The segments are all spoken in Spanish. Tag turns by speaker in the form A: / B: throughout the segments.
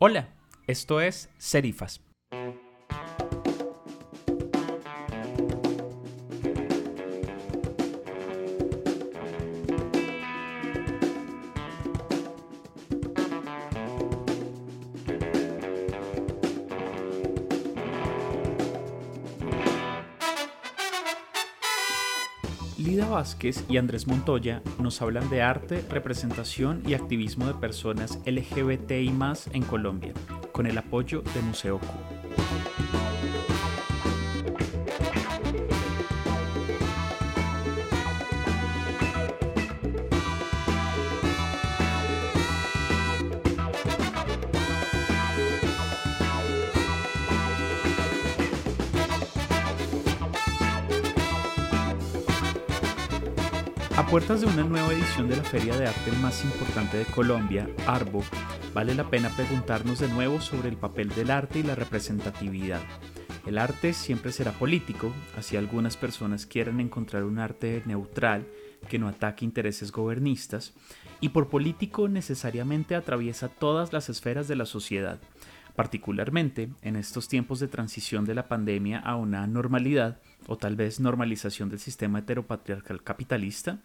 A: Hola, esto es Serifas. Vázquez y Andrés Montoya nos hablan de arte, representación y activismo de personas LGBTI en Colombia, con el apoyo de Museo Q. puertas de una nueva edición de la feria de arte más importante de Colombia, Arbo, vale la pena preguntarnos de nuevo sobre el papel del arte y la representatividad. El arte siempre será político, así algunas personas quieran encontrar un arte neutral que no ataque intereses gobernistas, y por político necesariamente atraviesa todas las esferas de la sociedad, particularmente en estos tiempos de transición de la pandemia a una normalidad o tal vez normalización del sistema heteropatriarcal capitalista,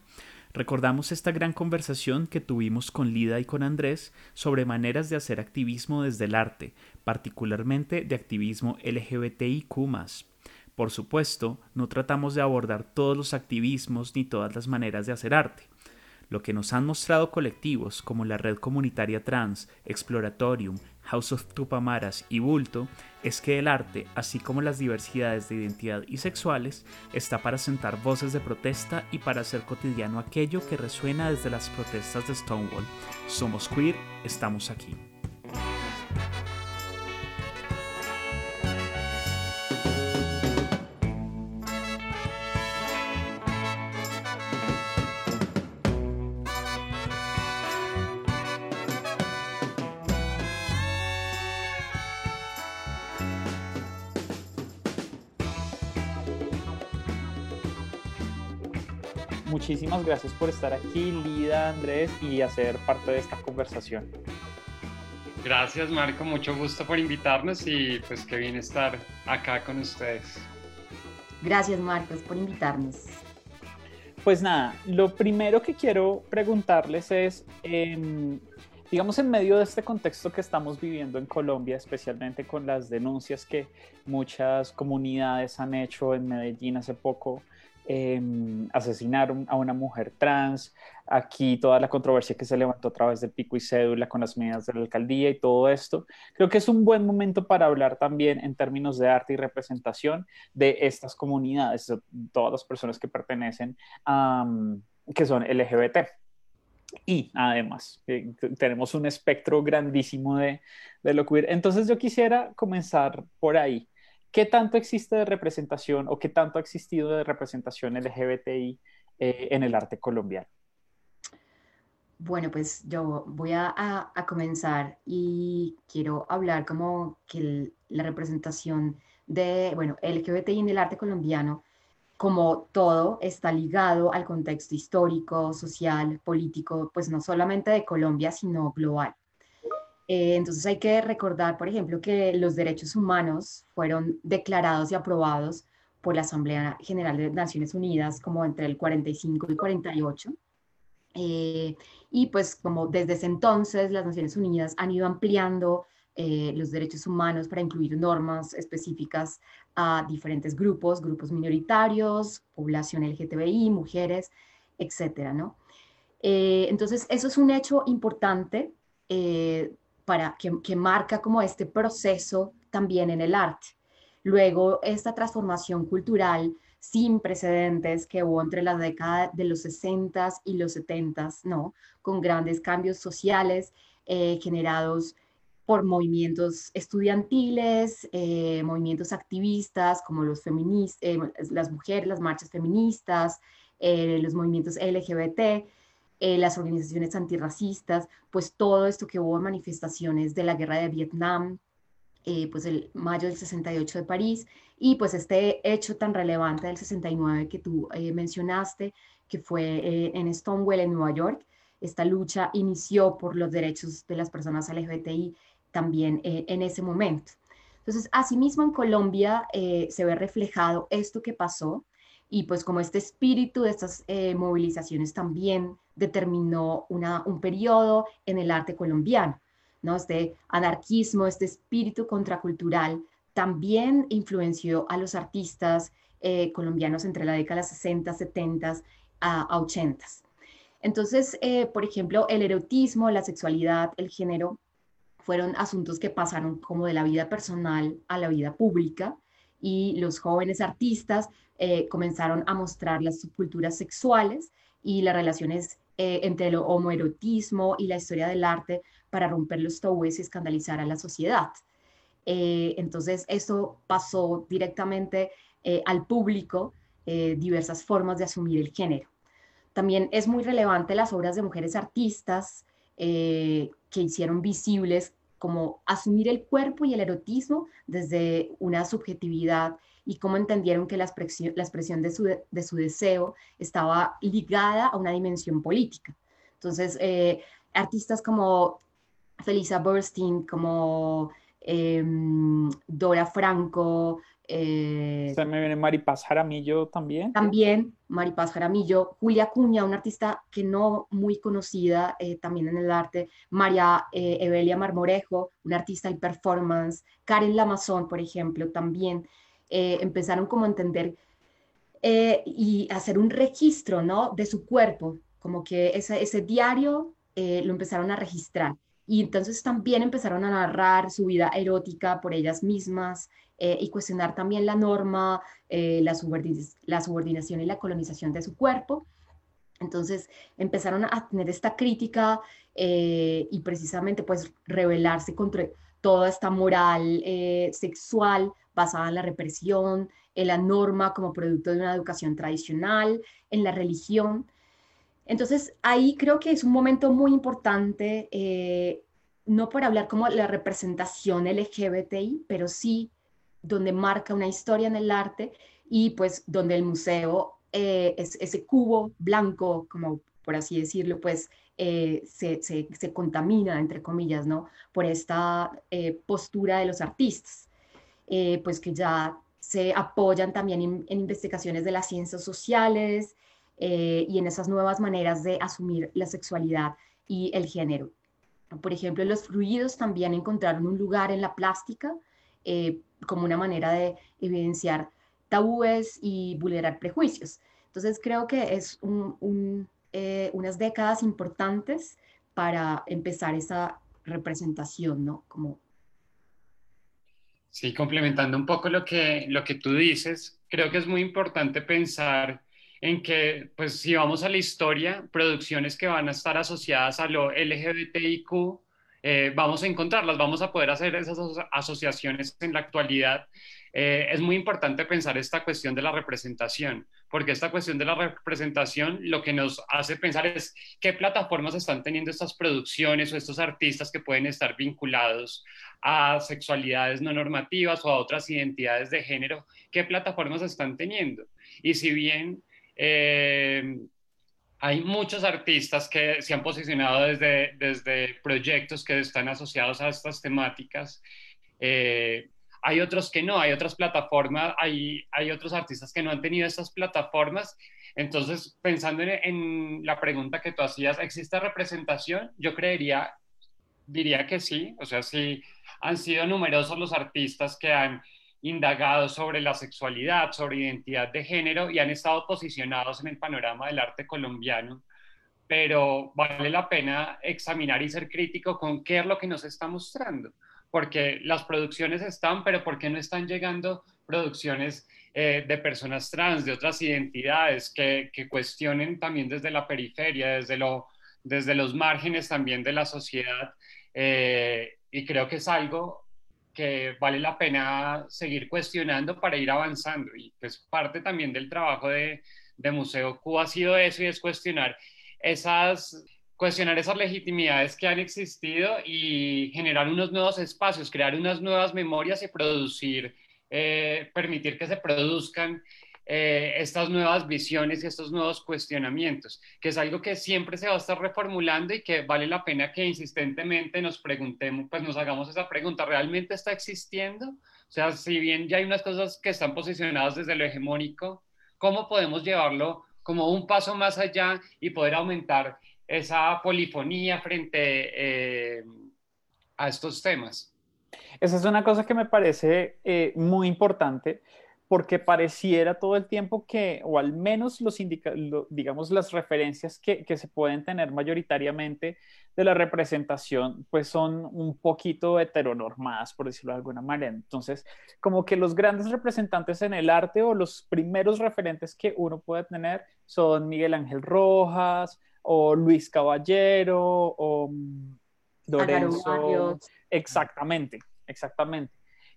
A: recordamos esta gran conversación que tuvimos con Lida y con Andrés sobre maneras de hacer activismo desde el arte, particularmente de activismo LGBTIQ. Por supuesto, no tratamos de abordar todos los activismos ni todas las maneras de hacer arte. Lo que nos han mostrado colectivos como la Red Comunitaria Trans, Exploratorium, House of Tupamaras y Bulto es que el arte, así como las diversidades de identidad y sexuales, está para sentar voces de protesta y para hacer cotidiano aquello que resuena desde las protestas de Stonewall. Somos queer, estamos aquí. Muchísimas gracias por estar aquí, Lida, Andrés, y hacer parte de esta conversación.
B: Gracias, Marco. Mucho gusto por invitarnos y pues qué bien estar acá con ustedes.
C: Gracias, Marcos, por invitarnos.
A: Pues nada, lo primero que quiero preguntarles es, digamos, en medio de este contexto que estamos viviendo en Colombia, especialmente con las denuncias que muchas comunidades han hecho en Medellín hace poco, eh, asesinaron a una mujer trans, aquí toda la controversia que se levantó a través del pico y cédula con las medidas de la alcaldía y todo esto. Creo que es un buen momento para hablar también en términos de arte y representación de estas comunidades, todas las personas que pertenecen a, que son LGBT. Y además, eh, tenemos un espectro grandísimo de, de lo queer. Entonces yo quisiera comenzar por ahí. ¿Qué tanto existe de representación o qué tanto ha existido de representación LGBTI eh, en el arte colombiano?
C: Bueno, pues yo voy a, comenzar y quiero hablar como que la representación de, bueno, LGBTI en el arte colombiano, como todo, está ligado al contexto histórico, social, político, pues no solamente de Colombia, sino global. Eh, entonces hay que recordar, por ejemplo, que los derechos humanos fueron declarados y aprobados por la Asamblea General de Naciones Unidas como entre el 45 y el 48. Eh, y pues como desde ese entonces las Naciones Unidas han ido ampliando eh, los derechos humanos para incluir normas específicas a diferentes grupos, grupos minoritarios, población LGTBI, mujeres, etcétera, ¿no? entonces, eso es un hecho importante para, que, marca como este proceso también en el arte. Luego, esta transformación cultural sin precedentes que hubo entre la década de los 60 y los 70, ¿no? Con grandes cambios sociales eh, generados por movimientos estudiantiles, eh, movimientos activistas como los feministas, eh, las mujeres, las marchas feministas, los movimientos LGBT, eh, las organizaciones antirracistas, pues todo esto que hubo manifestaciones de la guerra de Vietnam, eh, pues el mayo del 68 de París, y pues este hecho tan relevante del 69 que tú eh, mencionaste, que fue en Stonewall, en Nueva York. Esta lucha inició por los derechos de las personas LGBTI también en ese momento. Entonces, asimismo en Colombia se ve reflejado esto que pasó y pues como este espíritu de estas movilizaciones también determinó una, un periodo en el arte colombiano, ¿no? Este anarquismo, este espíritu contracultural también influenció a los artistas eh, colombianos entre la década de 60, 70 a, 80. Entonces, eh, por ejemplo, el erotismo, la sexualidad, el género, fueron asuntos que pasaron como de la vida personal a la vida pública y los jóvenes artistas eh, comenzaron a mostrar las subculturas sexuales y las relaciones entre el homoerotismo y la historia del arte para romper los tabúes y escandalizar a la sociedad. Eh, entonces, eso pasó directamente eh, al público eh, diversas formas de asumir el género. También es muy relevante las obras de mujeres artistas que hicieron visibles como asumir el cuerpo y el erotismo desde una subjetividad y cómo entendieron que la expresión, la expresión de, su, de, su, deseo estaba ligada a una dimensión política. Entonces, artistas como Felisa Burstein, como Em, Dora Franco.
D: Eh, Se me viene Maripaz Jaramillo también.
C: También Maripaz Jaramillo, Julia Cuña, una artista que no muy conocida eh, también en el arte, María eh, Evelia Marmorejo, una artista del performance, Karen Lamazón, por ejemplo, también empezaron como a entender y hacer un registro, ¿no? De su cuerpo, como que ese, ese diario lo empezaron a registrar y entonces también empezaron a narrar su vida erótica por ellas mismas eh, y cuestionar también la norma, eh, la, la, subordinación y la colonización de su cuerpo. Entonces empezaron a tener esta crítica eh, y precisamente pues rebelarse contra toda esta moral sexual basada en la represión, en la norma como producto de una educación tradicional, en la religión. Entonces, ahí creo que es un momento muy importante, eh, no por hablar como la representación LGBTI, pero sí donde marca una historia en el arte y pues donde el museo, eh, es, ese cubo blanco, como por así decirlo, pues eh, se, contamina, entre comillas, ¿no? Por esta postura de los artistas, pues que ya se apoyan también en investigaciones de las ciencias sociales, eh, y en esas nuevas maneras de asumir la sexualidad y el género. Por ejemplo, los fluidos también encontraron un lugar en la plástica eh, como una manera de evidenciar tabúes y vulnerar prejuicios. Entonces creo que es eh, unas décadas importantes para empezar esa representación, ¿no? Como...
B: Sí, complementando un poco lo que, lo que tú dices, creo que es muy importante pensar en que, pues si vamos a la historia, producciones que van a estar asociadas a lo LGBTIQ, eh, vamos a encontrarlas, vamos a poder hacer esas asociaciones en la actualidad. Eh, es muy importante pensar esta cuestión de la representación, porque esta cuestión de la representación lo que nos hace pensar es qué plataformas están teniendo estas producciones o estos artistas que pueden estar vinculados a sexualidades no normativas o a otras identidades de género, qué plataformas están teniendo. Y si bien eh, hay muchos artistas que se han posicionado desde, desde proyectos que están asociados a estas temáticas. Eh, hay otros que no, hay otras plataformas, hay, hay otros artistas que no han tenido estas plataformas. Entonces, pensando en, en, la pregunta que tú hacías, ¿existe representación? Yo creería, diría que sí, o sea, sí han sido numerosos los artistas que han indagado sobre la sexualidad, sobre identidad de género y han estado posicionados en el panorama del arte colombiano. Pero vale la pena examinar y ser crítico con qué es lo que nos está mostrando, porque las producciones están, pero ¿por qué no están llegando producciones eh, de personas trans, de otras identidades, que, cuestionen también desde la periferia, desde, lo, desde los márgenes también de la sociedad? Eh, y creo que es algo que vale la pena seguir cuestionando para ir avanzando. Y pues parte también del trabajo de, de Museo Q ha sido eso y es cuestionar esas cuestionar esas legitimidades que han existido y generar unos nuevos espacios, crear unas nuevas memorias y producir, eh, permitir que se produzcan eh, estas nuevas visiones y estos nuevos cuestionamientos, que es algo que siempre se va a estar reformulando y que vale la pena que insistentemente nos preguntemos, pues nos hagamos esa pregunta, ¿realmente está existiendo? O sea, si bien ya hay unas cosas que están posicionadas desde lo hegemónico, ¿cómo podemos llevarlo como un paso más allá y poder aumentar esa polifonía frente eh, a estos temas?
A: Esa es una cosa que me parece eh, muy importante porque pareciera todo el tiempo que, o al menos los digamos, las referencias que, que, se pueden tener mayoritariamente de la representación, pues son un poquito heteronormadas, por decirlo de alguna manera. Entonces, como que los grandes representantes en el arte o los primeros referentes que uno puede tener son Miguel Ángel Rojas o Luis Caballero o mm, Lorenzo. Exactamente, exactamente.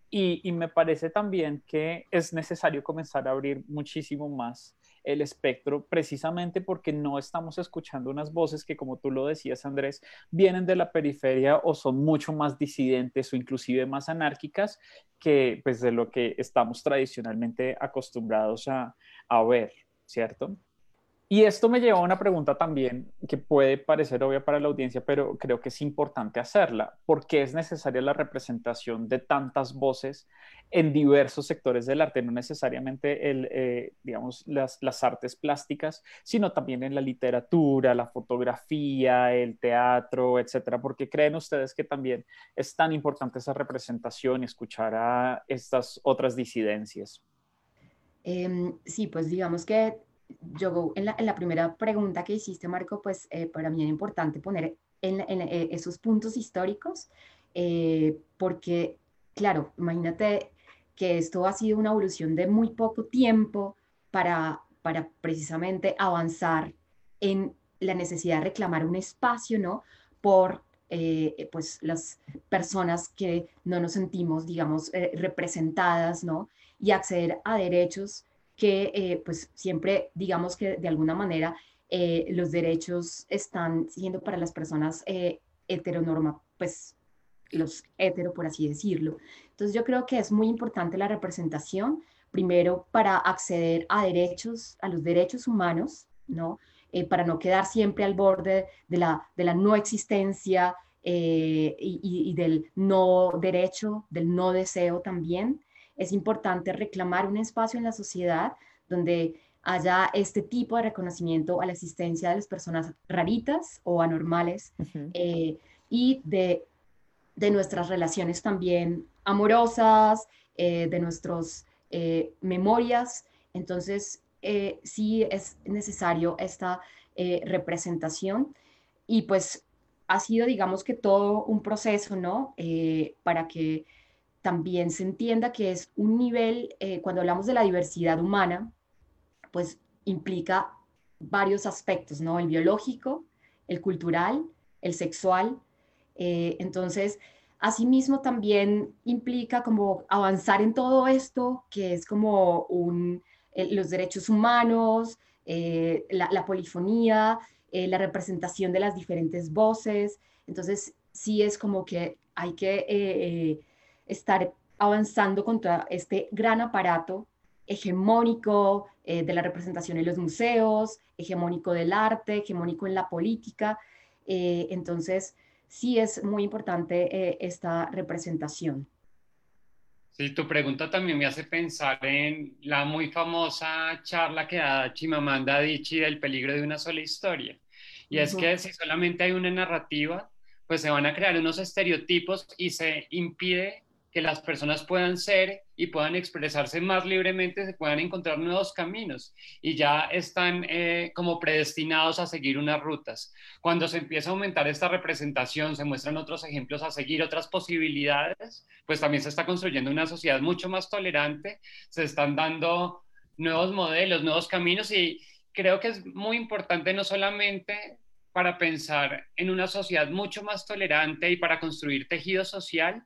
A: Y, me parece también que es necesario comenzar a abrir muchísimo más el espectro, precisamente porque no estamos escuchando unas voces que, como tú lo decías, Andrés, vienen de la periferia o son mucho más disidentes o inclusive más anárquicas que pues, de lo que estamos tradicionalmente acostumbrados a, a ver, ¿cierto? Y esto me lleva a una pregunta también que puede parecer obvia para la audiencia, pero creo que es importante hacerla. ¿Por qué es necesaria la representación de tantas voces en diversos sectores del arte? No necesariamente el, eh, digamos, las, las artes plásticas, sino también en la literatura, la fotografía, el teatro, etcétera. ¿Por qué creen ustedes que también es tan importante esa representación y escuchar a estas otras disidencias?
C: Em, sí, pues digamos que yo en la, primera pregunta que hiciste, Marco, pues eh, para mí era importante poner en, eh, esos puntos históricos, eh, porque, claro, imagínate que esto ha sido una evolución de muy poco tiempo para, para precisamente avanzar en la necesidad de reclamar un espacio, ¿no? Por pues las personas que no nos sentimos, digamos, representadas, ¿no? Y acceder a derechos que eh, pues siempre digamos que de alguna manera eh, los derechos están siendo para las personas eh, heteronorma, pues los hetero, por así decirlo. Entonces yo creo que es muy importante la representación, primero para acceder a derechos, a los derechos humanos, ¿no? para no quedar siempre al borde de la, de la no existencia y, y, del no derecho, del no deseo también es importante reclamar un espacio en la sociedad donde haya este tipo de reconocimiento a la existencia de las personas raritas o anormales eh, y de, de, nuestras relaciones también amorosas, eh, de nuestras eh, memorias. Entonces, sí es necesario esta representación y pues ha sido, digamos que todo un proceso, ¿no? para que también se entienda que es un nivel, eh, cuando hablamos de la diversidad humana, pues implica varios aspectos, ¿no? El biológico, el cultural, el sexual. Eh, entonces, asimismo también implica como avanzar en todo esto, que es como un, eh, los derechos humanos, la, la, polifonía, la representación de las diferentes voces. Entonces, sí es como que hay que estar avanzando contra este gran aparato hegemónico eh, de la representación en los museos, hegemónico del arte, hegemónico en la política. Eh, entonces, sí es muy importante eh, esta representación.
B: Sí, tu pregunta también me hace pensar en la muy famosa charla que da Chimamanda Adichie del peligro de una sola historia. Y es que si solamente hay una narrativa, pues se van a crear unos estereotipos y se impide que las personas puedan ser y puedan expresarse más libremente, se puedan encontrar nuevos caminos y ya están eh, como predestinados a seguir unas rutas. Cuando se empieza a aumentar esta representación, se muestran otros ejemplos a seguir, otras posibilidades, pues también se está construyendo una sociedad mucho más tolerante, se están dando nuevos modelos, nuevos caminos y creo que es muy importante no solamente para pensar en una sociedad mucho más tolerante y para construir tejido social,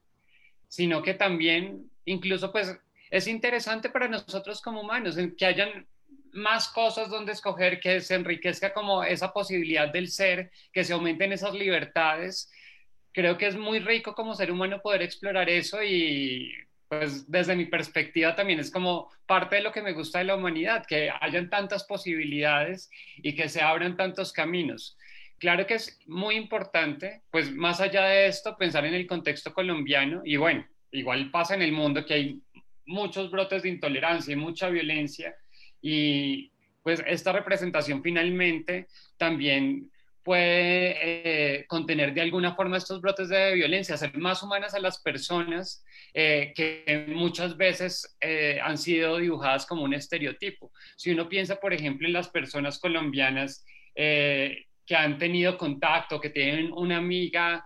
B: sino que también incluso pues es interesante para nosotros como humanos, que hayan más cosas donde escoger, que se enriquezca como esa posibilidad del ser, que se aumenten esas libertades. Creo que es muy rico como ser humano poder explorar eso y pues desde mi perspectiva también es como parte de lo que me gusta de la humanidad, que hayan tantas posibilidades y que se abran tantos caminos. Claro que es muy importante, pues más allá de esto, pensar en el contexto colombiano y bueno, igual pasa en el mundo que hay muchos brotes de intolerancia y mucha violencia y pues esta representación finalmente también puede eh, contener de alguna forma estos brotes de violencia, hacer más humanas a las personas eh, que muchas veces eh, han sido dibujadas como un estereotipo. Si uno piensa, por ejemplo, en las personas colombianas que han tenido contacto, que tienen una amiga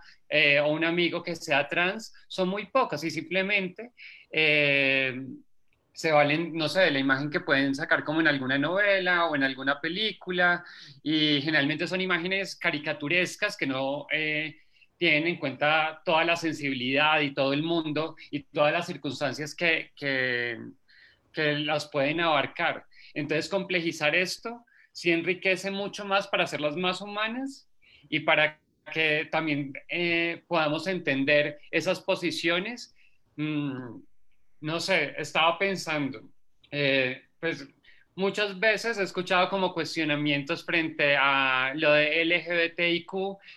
B: o un amigo que sea trans, son muy pocas y simplemente se valen, no sé, de la imagen que pueden sacar como en alguna novela o en alguna película, y generalmente son imágenes caricaturescas que no eh, tienen en cuenta toda la sensibilidad y todo el mundo y todas las circunstancias que, que las pueden abarcar. Entonces, complejizar esto sí enriquece mucho más para hacerlas más humanas y para que también eh, podamos entender esas posiciones. Mm, no sé, estaba pensando, eh, pues muchas veces he escuchado como cuestionamientos frente a lo de LGBTIQ,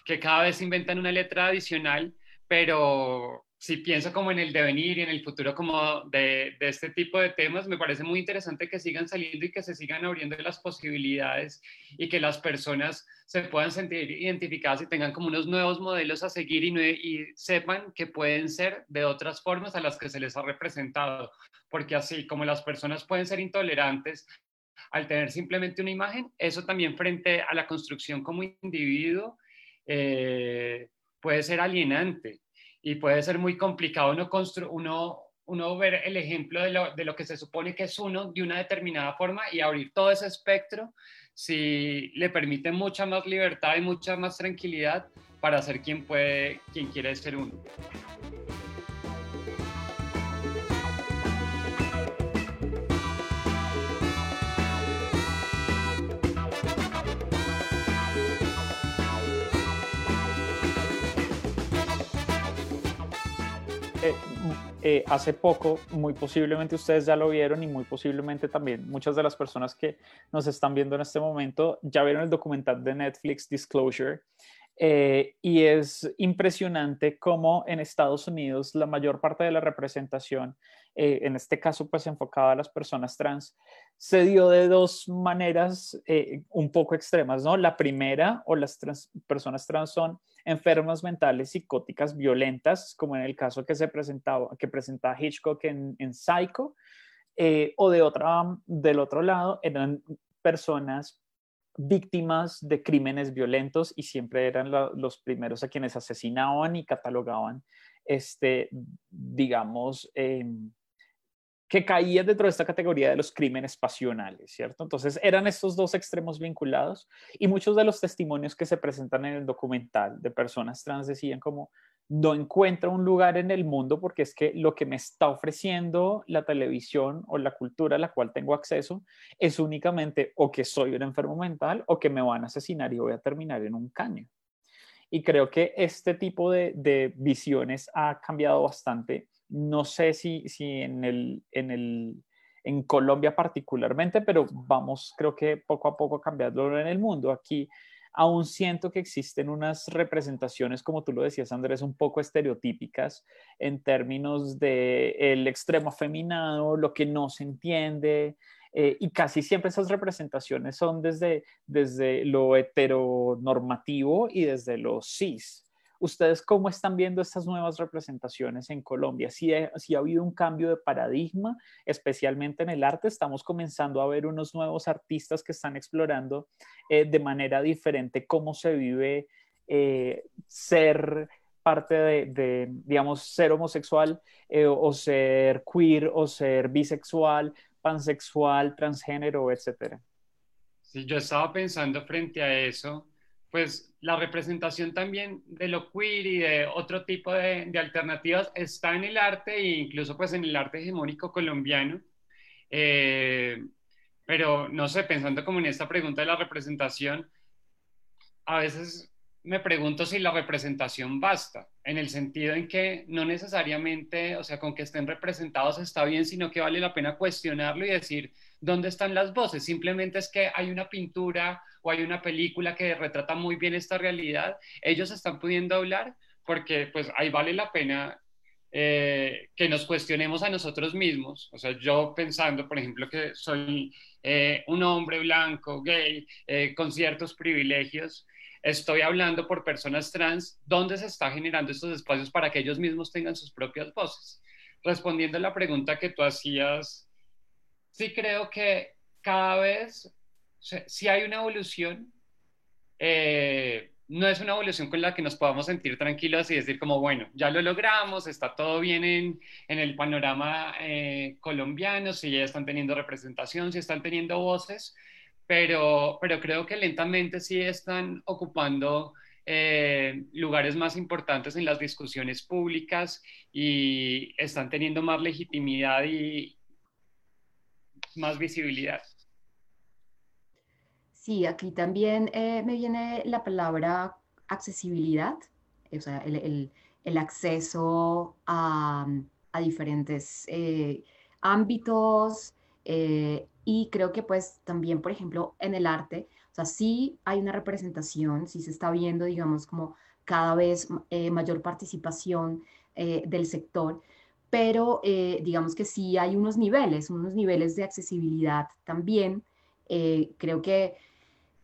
B: que cada vez inventan una letra adicional, pero si pienso como en el devenir y en el futuro como de, este tipo de temas, me parece muy interesante que sigan saliendo y que se sigan abriendo las posibilidades y que las personas se puedan sentir identificadas y tengan como unos nuevos modelos a seguir y, y sepan que pueden ser de otras formas a las que se les ha representado. Porque así como las personas pueden ser intolerantes al tener simplemente una imagen, eso también frente a la construcción como individuo eh, puede ser alienante y puede ser muy complicado uno, uno, uno ver el ejemplo de lo, de lo, que se supone que es uno de una determinada forma y abrir todo ese espectro si le permite mucha más libertad y mucha más tranquilidad para ser quien puede, quien quiere ser uno.
A: Eh, hace poco, muy posiblemente ustedes ya lo vieron y muy posiblemente también muchas de las personas que nos están viendo en este momento ya vieron el documental de Netflix Disclosure. Eh, y es impresionante cómo en Estados Unidos la mayor parte de la representación, en este caso pues enfocada a las personas trans, se dio de dos maneras un poco extremas, ¿no? La primera, o las personas trans son enfermas mentales psicóticas violentas, como en el caso que se presentaba, que presenta Hitchcock en, en Psycho, eh, o de otra, del otro lado eran personas víctimas de crímenes violentos y siempre eran los primeros a quienes asesinaban y catalogaban, este, digamos, em, que caía dentro de esta categoría de los crímenes pasionales, ¿cierto? Entonces eran estos dos extremos vinculados y muchos de los testimonios que se presentan en el documental de personas trans decían como, no encuentro un lugar en el mundo porque es que lo que me está ofreciendo la televisión o la cultura a la cual tengo acceso es únicamente o que soy un enfermo mental o que me van a asesinar y voy a terminar en un caño. Y creo que este tipo de, de visiones ha cambiado bastante no sé si, en, el, en, el, en Colombia particularmente, pero vamos, creo que poco a poco cambiando en el mundo. Aquí aún siento que existen unas representaciones, como tú lo decías, Andrés, un poco estereotípicas en términos de el extremo afeminado, lo que no se entiende, eh, y casi siempre esas representaciones son desde, desde lo heteronormativo y desde lo cis. ¿Ustedes cómo están viendo estas nuevas representaciones en Colombia? Si ha, ha habido un cambio de paradigma, especialmente en el arte, estamos comenzando a ver unos nuevos artistas que están explorando eh, de manera diferente cómo se vive eh, ser parte de, digamos, ser homosexual eh, o ser queer o ser bisexual, pansexual, transgénero, etcétera.
B: Sí, yo estaba pensando frente a eso pues la representación también de lo queer y de otro tipo de, alternativas está en el arte e incluso pues en el arte hegemónico colombiano. Eh, pero no sé, pensando como en esta pregunta de la representación, a veces me pregunto si la representación basta. en el sentido en que no necesariamente, o sea, con que estén representados está bien, sino que vale la pena cuestionarlo y decir, ¿dónde están las voces? Simplemente es que hay una pintura o hay una película que retrata muy bien esta realidad, ellos están pudiendo hablar porque pues ahí vale la pena eh, que nos cuestionemos a nosotros mismos. O sea, yo pensando, por ejemplo, que soy eh, un hombre blanco, gay, eh, con ciertos privilegios, estoy hablando por personas trans, ¿dónde se está generando estos espacios para que ellos mismos tengan sus propias voces? Respondiendo a la pregunta que tú hacías, sí creo que cada vez, si hay una evolución, eh, no es una evolución con la que nos podamos sentir tranquilos y decir como, bueno, ya lo logramos, está todo bien en, el panorama eh, colombiano, si ya están teniendo representación, si están teniendo voces, pero, pero creo que lentamente sí están ocupando eh, lugares más importantes en las discusiones públicas y están teniendo más legitimidad y más visibilidad.
C: Sí, aquí también eh, me viene la palabra accesibilidad, o sea, el, acceso a, diferentes eh, ámbitos eh, y creo que pues también, por ejemplo, en el arte, o sea, sí hay una representación, sí se está viendo, digamos, como cada vez mayor participación del sector, pero digamos que sí hay unos niveles, unos niveles de accesibilidad también. creo que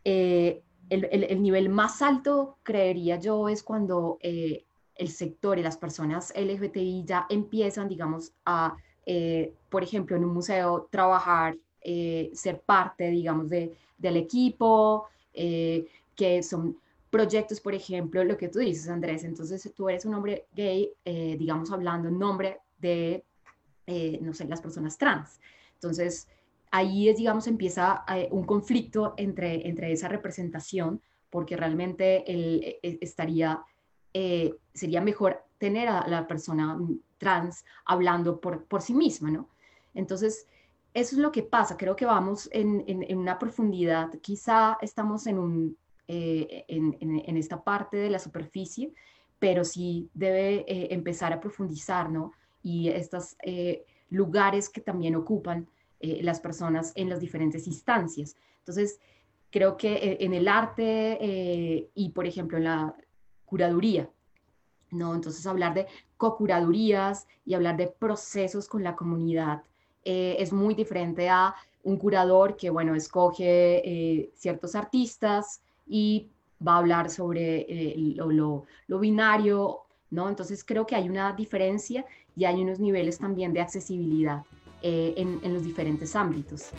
C: eh, el, nivel más alto, creería yo, es cuando eh, el sector y las personas LGBTI ya empiezan, digamos, a, eh, por ejemplo, en un museo, trabajar, ser parte, digamos, de, del equipo, que son proyectos, por ejemplo, lo que tú dices, Andrés, entonces tú eres un hombre gay, digamos, hablando en nombre de, no sé, las personas trans. Entonces, ahí es, digamos, empieza eh, un conflicto entre, entre esa representación, porque realmente él, e, e, estaría, eh, sería mejor tener a la persona trans hablando por, por sí misma, ¿no? Entonces, eso es lo que pasa, creo que vamos en, en, una profundidad, quizá estamos en, un, eh, en, en, esta parte de la superficie, pero sí debe empezar a profundizar, ¿no? Y estos lugares que también ocupan eh, las personas en las diferentes instancias. Entonces, creo que eh, en el arte eh, y, por ejemplo, en la curaduría, ¿no? Entonces, hablar de co-curadurías y hablar de procesos con la comunidad es muy diferente a un curador que, bueno, escoge ciertos artistas y va a hablar sobre lo, lo, binario, ¿no? Entonces creo que hay una diferencia y hay unos niveles también de accesibilidad. Eh, en, los diferentes ámbitos.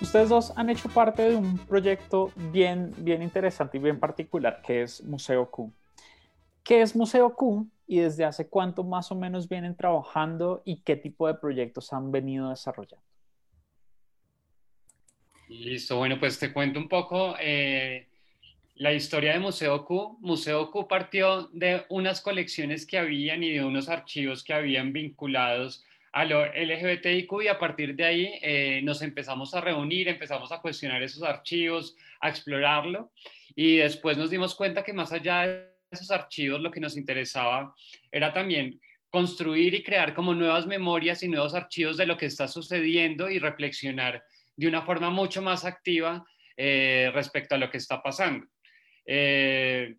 A: Ustedes dos han hecho parte de un proyecto bien, bien interesante y bien particular que es Museo Q. ¿Qué es Museo Q? y desde hace cuánto más o menos vienen trabajando y qué tipo de proyectos han venido desarrollando.
B: Listo, bueno, pues te cuento un poco eh, la historia de Museo Q. Museo Q partió de unas colecciones que habían y de unos archivos que habían vinculados a lo LGBTIQ y a partir de ahí eh, nos empezamos a reunir, empezamos a cuestionar esos archivos, a explorarlo y después nos dimos cuenta que más allá de esos archivos lo que nos interesaba era también construir y crear como nuevas memorias y nuevos archivos de lo que está sucediendo y reflexionar de una forma mucho más activa eh, respecto a lo que está pasando. Eh,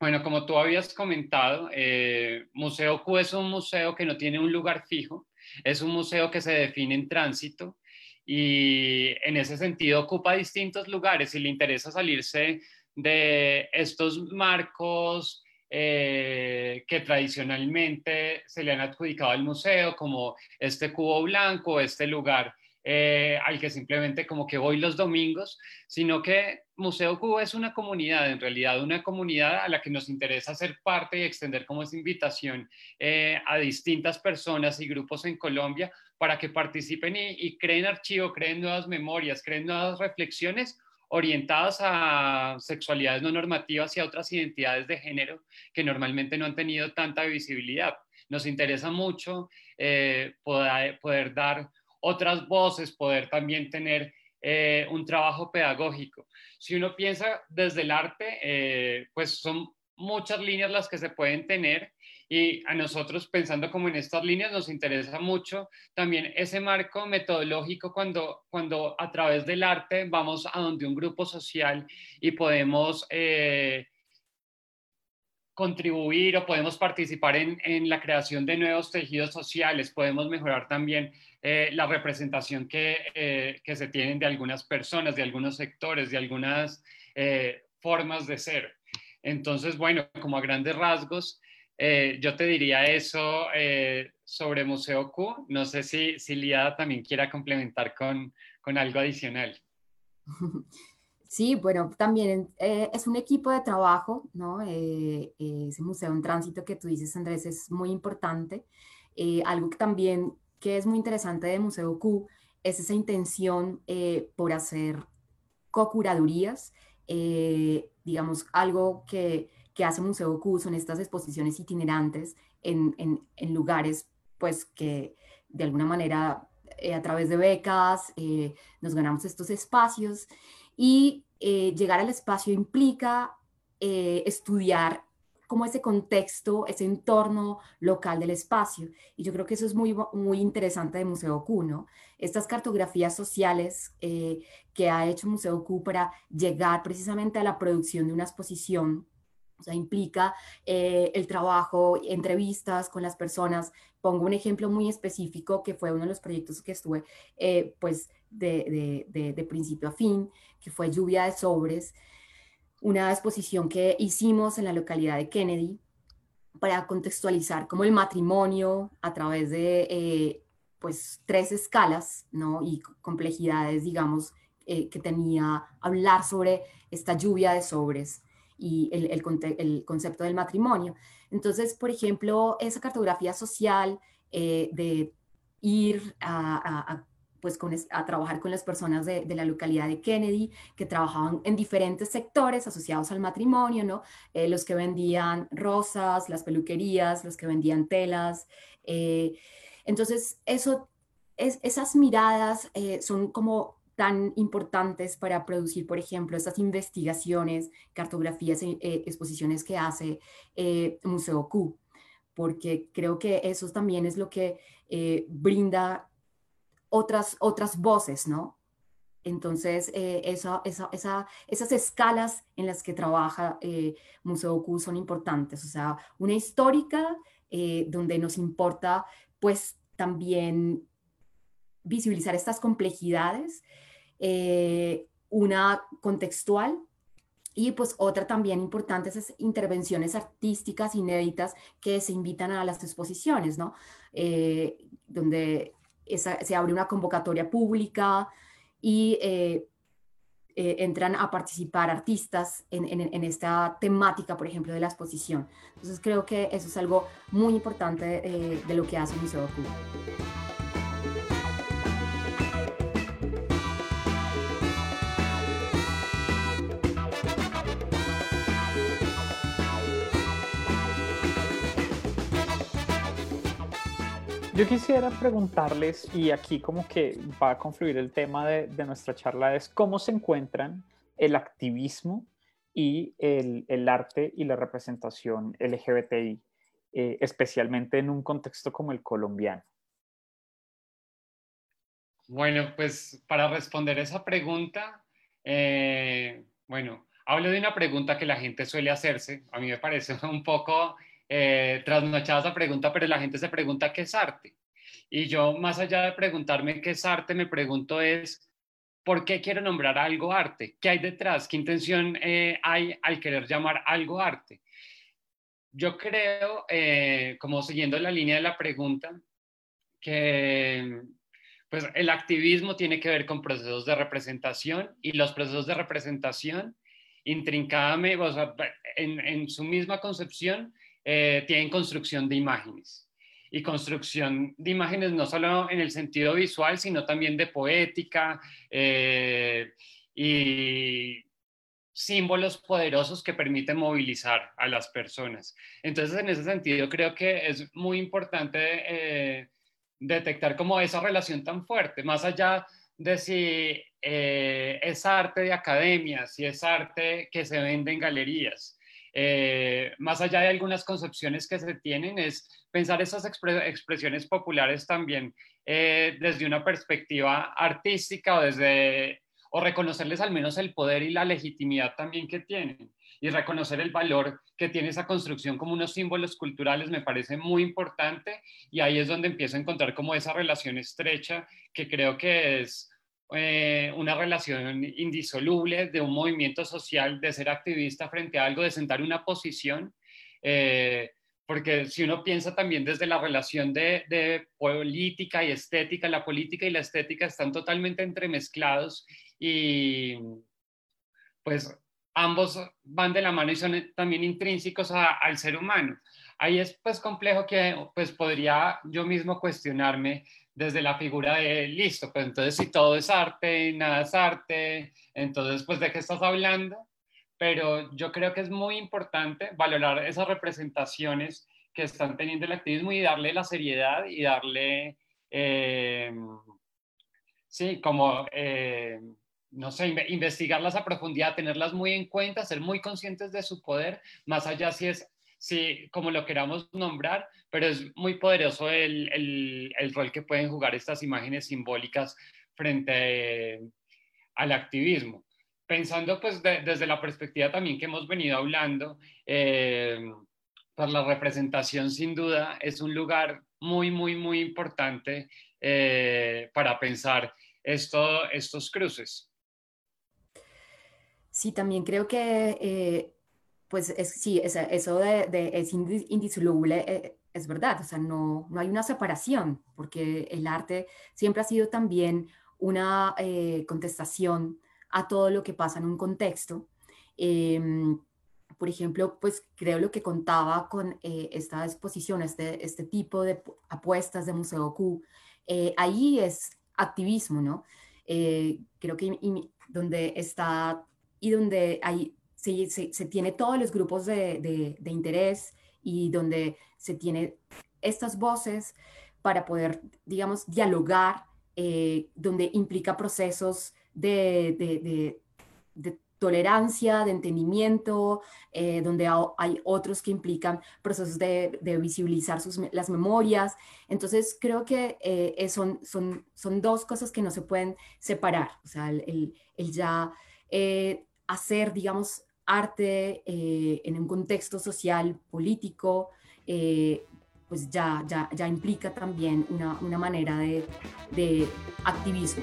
B: bueno, como tú habías comentado, eh, Museo Q es un museo que no tiene un lugar fijo, es un museo que se define en tránsito y en ese sentido ocupa distintos lugares. Si le interesa salirse de estos marcos eh, que tradicionalmente se le han adjudicado al museo, como este cubo blanco, este lugar eh, al que simplemente como que voy los domingos, sino que Museo Cubo es una comunidad, en realidad, una comunidad a la que nos interesa ser parte y extender como esa invitación eh, a distintas personas y grupos en Colombia para que participen y, y creen archivo, creen nuevas memorias, creen nuevas reflexiones orientadas a sexualidades no normativas y a otras identidades de género que normalmente no han tenido tanta visibilidad. Nos interesa mucho eh, poder, dar otras voces, poder también tener eh, un trabajo pedagógico. Si uno piensa desde el arte, eh, pues son muchas líneas las que se pueden tener y a nosotros pensando como en estas líneas nos interesa mucho también ese marco metodológico cuando, cuando a través del arte vamos a donde un grupo social y podemos eh, contribuir o podemos participar en, en, la creación de nuevos tejidos sociales, podemos mejorar también eh, la representación que, eh, que, se tienen de algunas personas, de algunos sectores, de algunas formas de ser. Entonces, bueno, como a grandes rasgos, eh, yo te diría eso eh, sobre Museo Q. No sé si, si Liada también quiera complementar con, con algo adicional.
C: Sí, bueno, también eh, es un equipo de trabajo, ¿no? ese museo en tránsito que tú dices, Andrés, es muy importante. algo que también que es muy interesante de Museo Q es esa intención por hacer co-curadurías, digamos, algo que que hace Museo Q son estas exposiciones itinerantes en, en, lugares pues que de alguna manera eh, a través de becas eh, nos ganamos estos espacios y eh, llegar al espacio implica estudiar como ese contexto, ese entorno local del espacio. Y yo creo que eso es muy, muy interesante de Museo Q, ¿no? Estas cartografías sociales que ha hecho Museo Q para llegar precisamente a la producción de una exposición o sea, implica eh, el trabajo, entrevistas con las personas. Pongo un ejemplo muy específico que fue uno de los proyectos que estuve, eh, pues, de, principio a fin, que fue Lluvia de Sobres, una exposición que hicimos en la localidad de Kennedy para contextualizar como el matrimonio a través de, eh, pues, tres escalas, ¿no? Y complejidades, digamos, que tenía hablar sobre esta lluvia de sobres y el, el, concepto del matrimonio. Entonces, por ejemplo, esa cartografía social eh, de ir a, pues con, a trabajar con las personas de, la localidad de Kennedy, que trabajaban en diferentes sectores asociados al matrimonio, ¿no? Eh, los que vendían rosas, las peluquerías, los que vendían telas. Eh, entonces, eso, es, esas miradas son como tan importantes para producir, por ejemplo, estas investigaciones, cartografías, e exposiciones que hace eh, Museo Q, porque creo que eso también es lo que eh, brinda otras, otras voces, ¿no? Entonces, esa, esa, esa, esas escalas en las que trabaja Museo Q son importantes, o sea, una histórica donde nos importa, pues, también visibilizar estas complejidades, eh, una contextual y pues otra también importante, esas intervenciones artísticas inéditas que se invitan a las exposiciones, ¿no? Eh, donde se abre una convocatoria pública y eh, entran a participar artistas en, esta temática, por ejemplo, de la exposición. Entonces creo que eso es algo muy importante de lo que hace el Museo de Cuba.
A: Yo quisiera preguntarles, y aquí como que va a confluir el tema de, nuestra charla, es cómo se encuentran el activismo y el, arte y la representación LGBTI, eh, especialmente en un contexto como el colombiano.
B: Bueno, pues para responder esa pregunta, eh, bueno, hablo de una pregunta que la gente suele hacerse. A mí me parece un poco eh, trasnochada esa pregunta, pero la gente se pregunta qué es arte. Y yo, más allá de preguntarme qué es arte, me pregunto es, ¿por qué quiero nombrar algo arte? ¿Qué hay detrás? ¿Qué intención eh, hay al querer llamar algo arte? Yo creo, eh, como siguiendo la línea de la pregunta, que pues, el activismo tiene que ver con procesos de representación y los procesos de representación intrincadamente, en, en su misma concepción, eh, tienen construcción de imágenes. Y construcción de imágenes no solo en el sentido visual, sino también de poética eh, y símbolos poderosos que permiten movilizar a las personas. Entonces, en ese sentido, creo que es muy importante eh, detectar como esa relación tan fuerte, más allá de si es arte de academia, si es arte que se vende en galerías. Eh, más allá de algunas concepciones que se tienen, es pensar esas expresiones populares también desde una perspectiva artística o desde o reconocerles al menos el poder y la legitimidad también que tienen y reconocer el valor que tiene esa construcción como unos símbolos culturales me parece muy importante y ahí es donde empiezo a encontrar como esa relación estrecha que creo que es eh, una relación indisoluble de un movimiento social, de ser activista frente a algo, de sentar una posición. Eh, porque si uno piensa también desde la relación de, de, política y estética, la política y la estética están totalmente entremezclados y pues ambos van de la mano y son también intrínsecos al ser humano. Ahí es pues complejo que pues podría yo mismo cuestionarme desde la figura de listo, pues entonces si todo es arte, nada es arte, entonces pues de qué estás hablando, pero yo creo que es muy importante valorar esas representaciones que están teniendo el activismo y darle la seriedad y darle, eh, sí, como eh, no sé, investigarlas a profundidad, tenerlas muy en cuenta, ser muy conscientes de su poder, más allá si es, si, como lo queramos nombrar, pero es muy poderoso el, el, rol que pueden jugar estas imágenes simbólicas frente al activismo. Pensando pues desde la perspectiva también que hemos venido hablando, eh, pues la representación sin duda es un lugar muy, muy, muy importante eh, para pensar esto, estos cruces.
C: Sí, también creo que, eh, pues es, sí, eso de, es indisoluble, eh, es verdad, o sea, no, no hay una separación, porque el arte siempre ha sido también una eh, contestación a todo lo que pasa en un contexto. Em, por ejemplo, pues creo lo que contaba con esta exposición, este, este tipo de apuestas de Museo Q, ahí es activismo, ¿no? creo que donde está y donde hay, se, se, tiene todos los grupos de, de, interés y donde se tiene estas voces para poder, digamos, dialogar, eh, donde implica procesos de, de, de tolerancia, de entendimiento, eh, donde hay otros que implican procesos de, visibilizar sus, las memorias. Entonces, creo que eh, son, son, son dos cosas que no se pueden separar. O sea, el, el, ya hacer, digamos, arte eh, en un contexto social, político, eh, pues ya, ya, ya, implica también una, una manera de, de activismo.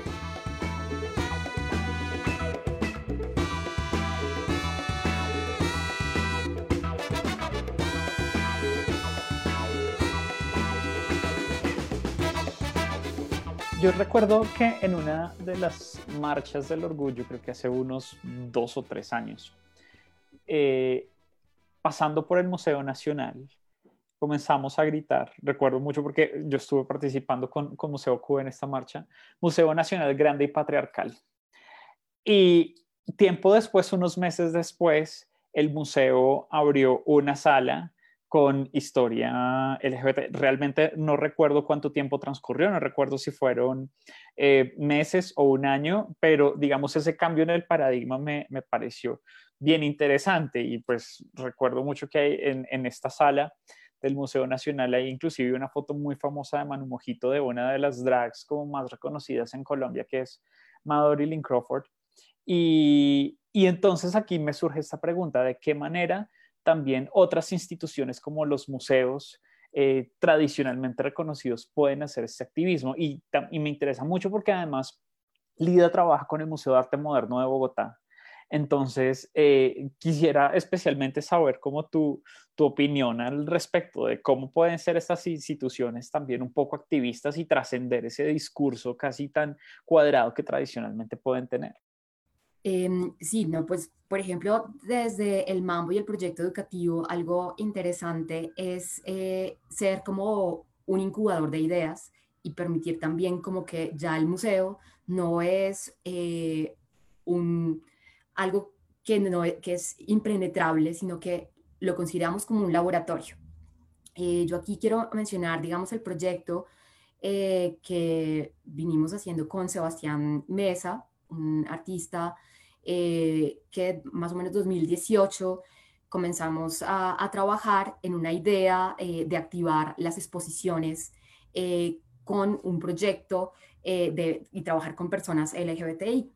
A: Yo recuerdo que en una de las marchas del orgullo, creo que hace unos dos o tres años, eh, pasando por el Museo Nacional, comenzamos a gritar, recuerdo mucho porque yo estuve participando con, con Museo Cuba en esta marcha, Museo Nacional Grande y Patriarcal. Y tiempo después, unos meses después, el museo abrió una sala con historia LGBT. Realmente no recuerdo cuánto tiempo transcurrió, no recuerdo si fueron eh, meses o un año, pero digamos ese cambio en el paradigma me, pareció bien interesante y pues recuerdo mucho que hay en, esta sala del Museo Nacional hay inclusive una foto muy famosa de Manu Mojito de una de las drags como más reconocidas en Colombia que es Madori Lynn Crawford y entonces aquí me surge esta pregunta de qué manera también otras instituciones como los museos eh, tradicionalmente reconocidos pueden hacer este activismo. Y, me interesa mucho porque además Lida trabaja con el Museo de Arte Moderno de Bogotá. Entonces, eh, quisiera especialmente saber cómo tu, tu opinión al respecto de cómo pueden ser estas instituciones también un poco activistas y trascender ese discurso casi tan cuadrado que tradicionalmente pueden tener.
C: Em, sí, no, pues por ejemplo, desde el Mambo y el proyecto educativo, algo interesante es eh, ser como un incubador de ideas y permitir también como que ya el museo no es eh, un, algo que, no, que es impenetrable, sino que lo consideramos como un laboratorio. Eh, yo aquí quiero mencionar, digamos, el proyecto eh, que vinimos haciendo con Sebastián Mesa, un artista eh, que más o menos 2018 comenzamos a, trabajar en una idea de activar las exposiciones con un proyecto de, y trabajar con personas LGBTI.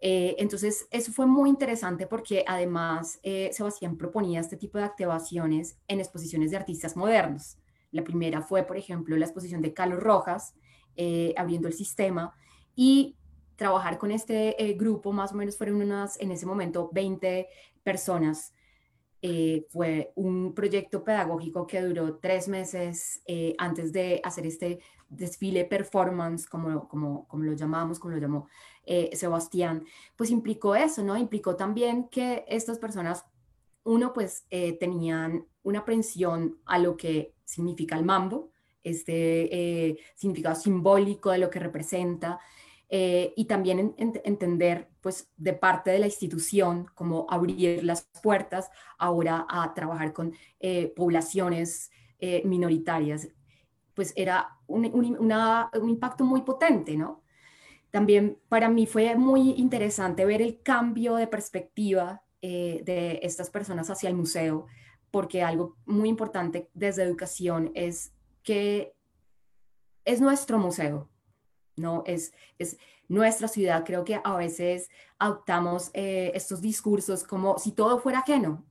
C: Eh, entonces, eso fue muy interesante porque además eh, Sebastián proponía este tipo de activaciones en exposiciones de artistas modernos. La primera fue, por ejemplo, la exposición de Carlos Rojas, eh, abriendo el sistema, y trabajar con este grupo, más o menos fueron unas, en ese momento, 20 personas. fue un proyecto pedagógico que duró tres meses antes de hacer este desfile performance, como, como, como lo llamamos, como lo llamó eh, Sebastián, pues implicó eso, ¿no? Implicó también que estas personas, uno, pues eh, tenían una aprensión a lo que significa el mambo, este eh, significado simbólico de lo que representa, y también entender, pues, de parte de la institución, cómo abrir las puertas ahora a trabajar con poblaciones minoritarias pues era un, impacto muy potente, ¿no? También para mí fue muy interesante ver el cambio de perspectiva eh, de estas personas hacia el museo, porque algo muy importante desde educación es que es nuestro museo, ¿no? Es, es nuestra ciudad. Creo que a veces adoptamos eh, estos discursos como si todo fuera ajeno,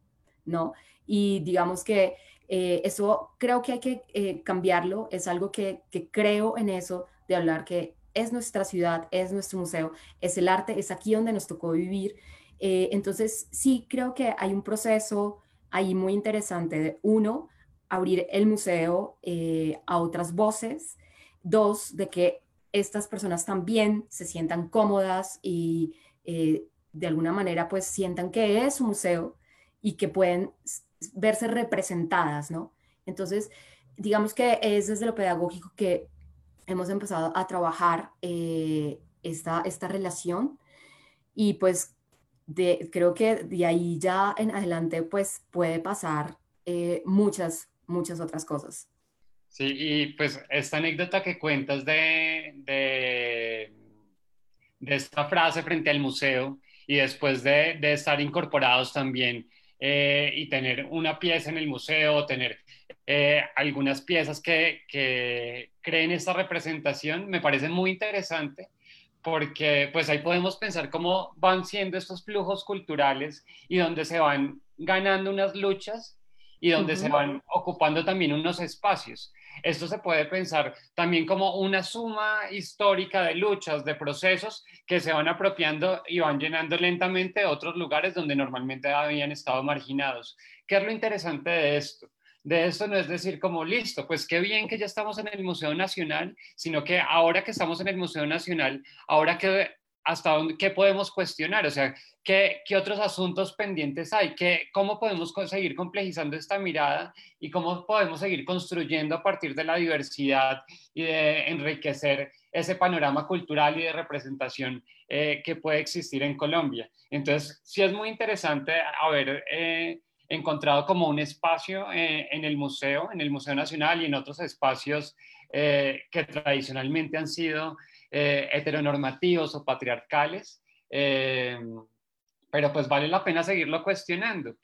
C: ¿no? Y digamos que eh, eso creo que hay que eh, cambiarlo, es algo que, creo en eso, de hablar que es nuestra ciudad, es nuestro museo, es el arte, es aquí donde nos tocó vivir. Eh, entonces, sí creo que hay un proceso ahí muy interesante de, uno, abrir el museo a otras voces, dos, de que estas personas también se sientan cómodas y de alguna manera pues sientan que es un museo y que pueden verse representadas, ¿no? Entonces, digamos que es desde lo pedagógico que hemos empezado a trabajar eh, esta, esta relación y pues creo que de ahí ya en adelante pues puede pasar eh, muchas, muchas otras cosas.
B: Sí, y pues esta anécdota que cuentas de, de, de esta frase frente al museo y después de, de estar incorporados también eh, y tener una pieza en el museo, tener eh, algunas piezas que, que, creen esta representación, me parece muy interesante porque pues ahí podemos pensar cómo van siendo estos flujos culturales y donde se van ganando unas luchas y donde se van ocupando también unos espacios. Esto se puede pensar también como una suma histórica de luchas, de procesos que se van apropiando y van llenando lentamente otros lugares donde normalmente habían estado marginados. ¿Qué es lo interesante de esto? de esto no es decir como listo, pues qué bien que ya estamos en el Museo Nacional, sino que ahora que estamos en el Museo Nacional, ahora que hasta dónde, qué podemos cuestionar, o sea, qué, qué otros asuntos pendientes hay, ¿Qué, cómo podemos seguir complejizando esta mirada y cómo podemos seguir construyendo a partir de la diversidad y de enriquecer ese panorama cultural y de representación eh, que puede existir en Colombia. Entonces, sí es muy interesante haber eh, encontrado como un espacio eh, en el museo, en el Museo Nacional y en otros espacios que tradicionalmente han sido eh, heteronormativos o patriarcales, eh, pero pues vale la pena seguirlo cuestionando.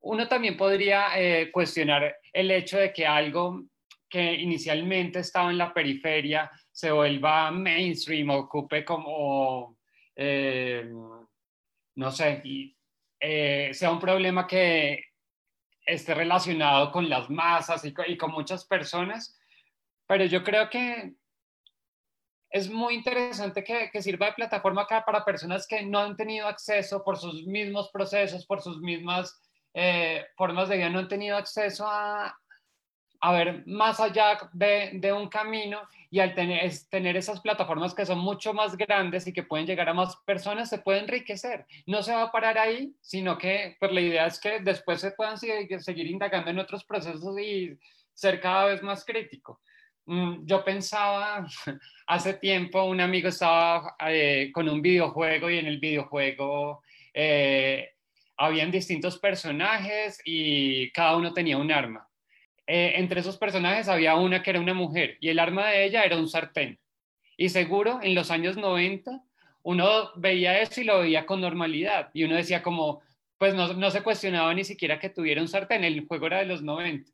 B: Uno también podría eh, cuestionar el hecho de que algo que inicialmente estaba en la periferia se vuelva mainstream, ocupe como, no sé, y, sea un problema que esté relacionado con las masas y con muchas personas, pero yo creo que es muy interesante que, sirva de plataforma acá para personas que no han tenido acceso por sus mismos procesos, por sus mismas eh, formas de vida, no han tenido acceso a, a ver más allá de, un camino y al tener, tener esas plataformas que son mucho más grandes y que pueden llegar a más personas, se puede enriquecer. No se va a parar ahí, sino que pues, la idea es que después se puedan seguir, seguir indagando en otros procesos y ser cada vez más crítico. Mm, yo pensaba, hace tiempo un amigo estaba eh, con un videojuego y en el videojuego eh, habían distintos personajes y cada uno tenía un arma. Eh, entre esos personajes había una que era una mujer y el arma de ella era un sartén. Y seguro en los años 90 uno veía eso y lo veía con normalidad y uno decía como, pues no, no se cuestionaba ni siquiera que tuviera un sartén, el juego era de los 90.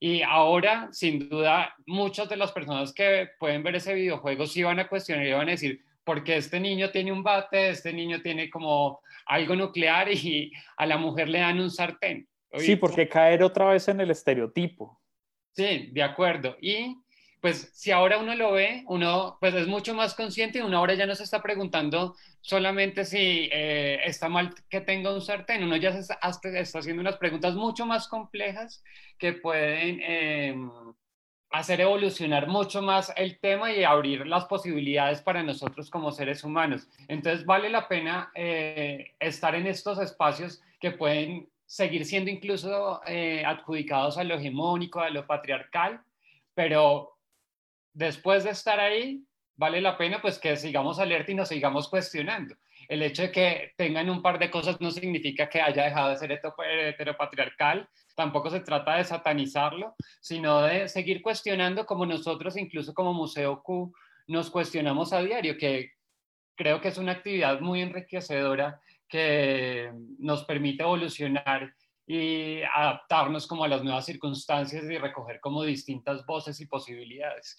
B: Y ahora, sin duda, muchas de las personas que pueden ver ese videojuego sí van a cuestionar y van a decir, ¿por qué este niño tiene un bate, este niño tiene como algo nuclear y a la mujer le dan un sartén?
A: Sí, porque caer otra vez en el estereotipo.
B: Sí, de acuerdo. Y pues si ahora uno lo ve, uno pues es mucho más consciente y uno ahora ya no se está preguntando solamente si eh, está mal que tenga un sartén, uno ya se está, haciendo unas preguntas mucho más complejas que pueden em, hacer evolucionar mucho más el tema y abrir las posibilidades para nosotros como seres humanos. Entonces vale la pena eh, estar en estos espacios que pueden seguir siendo incluso eh, adjudicados a lo hegemónico, a lo patriarcal, pero después de estar ahí, vale la pena pues que sigamos alerta y nos sigamos cuestionando. El hecho de que tengan un par de cosas no significa que haya dejado de ser heteropatriarcal, tampoco se trata de satanizarlo, sino de seguir cuestionando como nosotros, incluso como Museo Q, nos cuestionamos a diario, que creo que es una actividad muy enriquecedora que nos permite evolucionar y adaptarnos como a las nuevas circunstancias y recoger como distintas voces y posibilidades.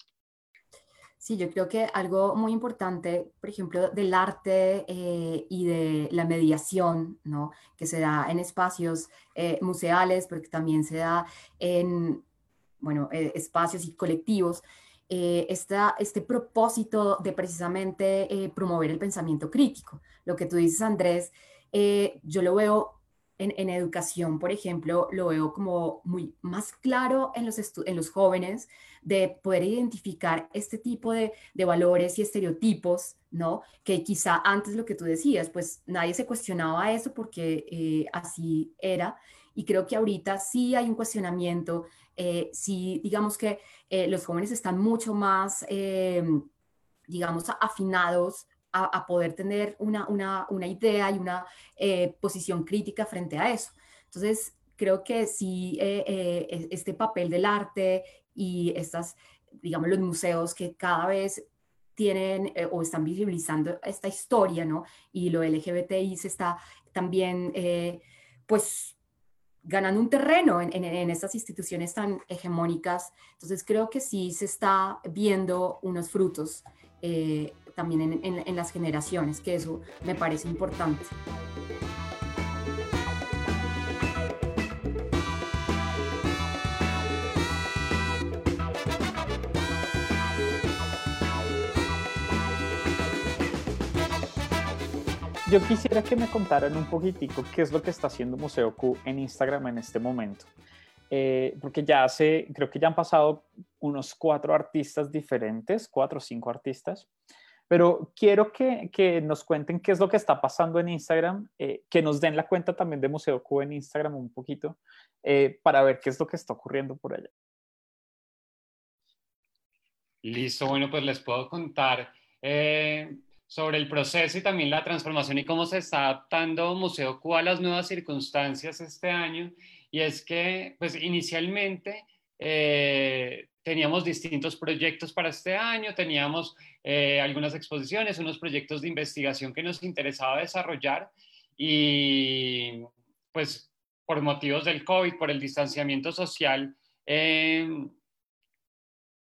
C: Sí, yo creo que algo muy importante, por ejemplo, del arte eh, y de la mediación, ¿no? Que se da en espacios eh, museales, pero que también se da en, bueno, eh, espacios y colectivos, está este propósito de precisamente promover el pensamiento crítico. Lo que tú dices, Andrés, yo lo veo en, educación, por ejemplo, lo veo como muy más claro en los, en los jóvenes de poder identificar este tipo de, valores y estereotipos, ¿no? Que quizá antes lo que tú decías, pues nadie se cuestionaba eso porque eh, así era. Y creo que ahorita sí hay un cuestionamiento, eh, sí digamos que eh, los jóvenes están mucho más, digamos, afinados a, poder tener una, una, idea y una eh, posición crítica frente a eso. Entonces, creo que sí, eh, eh, este papel del arte y estas, digamos, los museos que cada vez tienen o están visibilizando esta historia, ¿no? Y lo LGBTI se está también, pues, ganando un terreno en, en, estas instituciones tan hegemónicas. Entonces creo que sí se está viendo unos frutos también en, las generaciones, que eso me parece importante.
A: Yo quisiera que me contaran un poquitico qué es lo que está haciendo Museo Q en Instagram en este momento. Eh, porque ya hace, creo que ya han pasado unos cuatro artistas diferentes, cuatro o cinco artistas, pero quiero que, que, nos cuenten qué es lo que está pasando en Instagram, eh, que nos den la cuenta también de Museo Q en Instagram un poquito, eh, para ver qué es lo que está ocurriendo por allá.
B: Listo, bueno, pues les puedo contar eh, sobre el proceso y también la transformación y cómo se está adaptando Museo Q a las nuevas circunstancias este año. Y es que, pues inicialmente teníamos distintos proyectos para este año, teníamos eh, algunas exposiciones, unos proyectos de investigación que nos interesaba desarrollar y pues por motivos del COVID, por el distanciamiento social, em,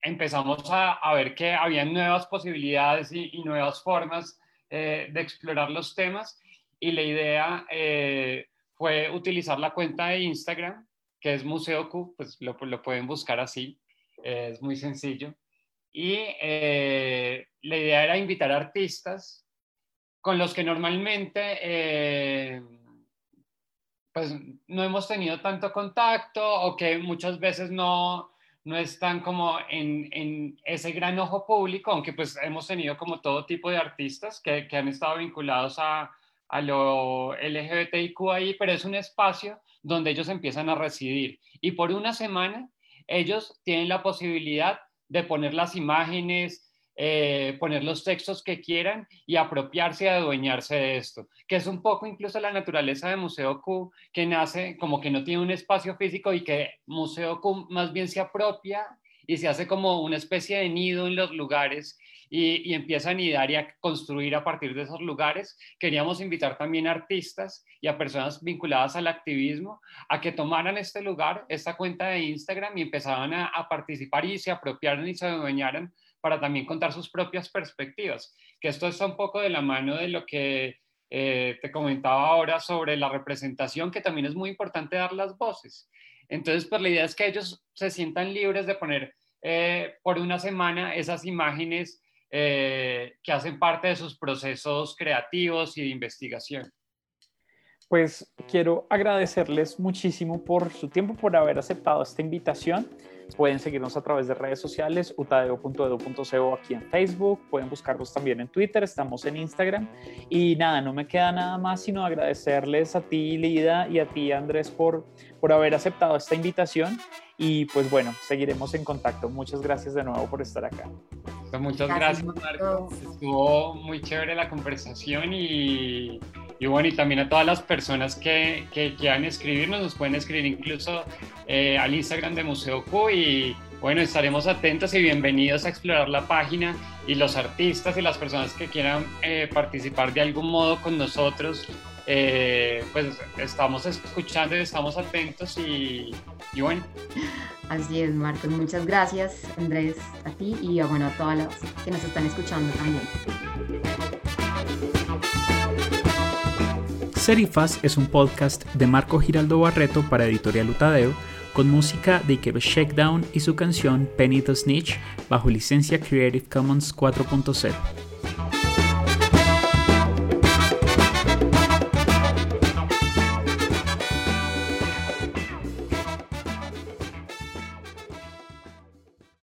B: empezamos a, ver que había nuevas posibilidades y, nuevas formas eh, de explorar los temas. Y la idea eh, fue utilizar la cuenta de Instagram, que es Museo Q, pues lo, lo pueden buscar así, es muy sencillo. Y eh, la idea era invitar artistas con los que normalmente eh, pues no hemos tenido tanto contacto o que muchas veces no, no están como en, ese gran ojo público, aunque pues hemos tenido como todo tipo de artistas que, que han estado vinculados a, a lo LGBTIQ ahí, pero es un espacio donde ellos empiezan a residir. Y por una semana ellos tienen la posibilidad de poner las imágenes, eh, poner los textos que quieran y apropiarse y adueñarse de esto, que es un poco incluso la naturaleza de Museo Q, que nace como que no tiene un espacio físico y que Museo Q más bien se apropia y se hace como una especie de nido en los lugares y, y, empieza a nidar y a construir a partir de esos lugares. Queríamos invitar también a artistas y a personas vinculadas al activismo a que tomaran este lugar, esta cuenta de Instagram y empezaban a, a participar y se apropiaran y se adueñaran para también contar sus propias perspectivas, que esto está un poco de la mano de lo que eh, te comentaba ahora sobre la representación, que también es muy importante dar las voces. Entonces, pues la idea es que ellos se sientan libres de poner eh, por una semana esas imágenes eh, que hacen parte de sus procesos creativos y de investigación.
A: Pues quiero agradecerles muchísimo por su tiempo, por haber aceptado esta invitación. Pueden seguirnos a través de redes sociales, utadeo.edu.co aquí en Facebook, pueden buscarnos también en Twitter, estamos en Instagram. Y nada, no me queda nada más sino agradecerles a ti, Lida, y a ti, Andrés, por, por haber aceptado esta invitación. Y pues bueno, seguiremos en contacto. Muchas gracias de nuevo por estar acá.
B: Muchas gracias, Marco. Estuvo muy chévere la conversación y, y, bueno, y también a todas las personas que, que quieran escribirnos, nos pueden escribir incluso eh, al Instagram de Museo Q y bueno, estaremos atentos y bienvenidos a explorar la página y los artistas y las personas que quieran eh, participar de algún modo con nosotros. Eh, pues estamos escuchando y estamos atentos y, y, bueno.
C: Así es, Marcos. Muchas gracias, Andrés, a ti y bueno, a todas las que nos están escuchando también.
D: Serifas es un podcast de Marco Giraldo Barreto para Editorial Utadeo con música de Ikebe Shakedown y su canción Penny the Snitch bajo licencia Creative Commons 4.0.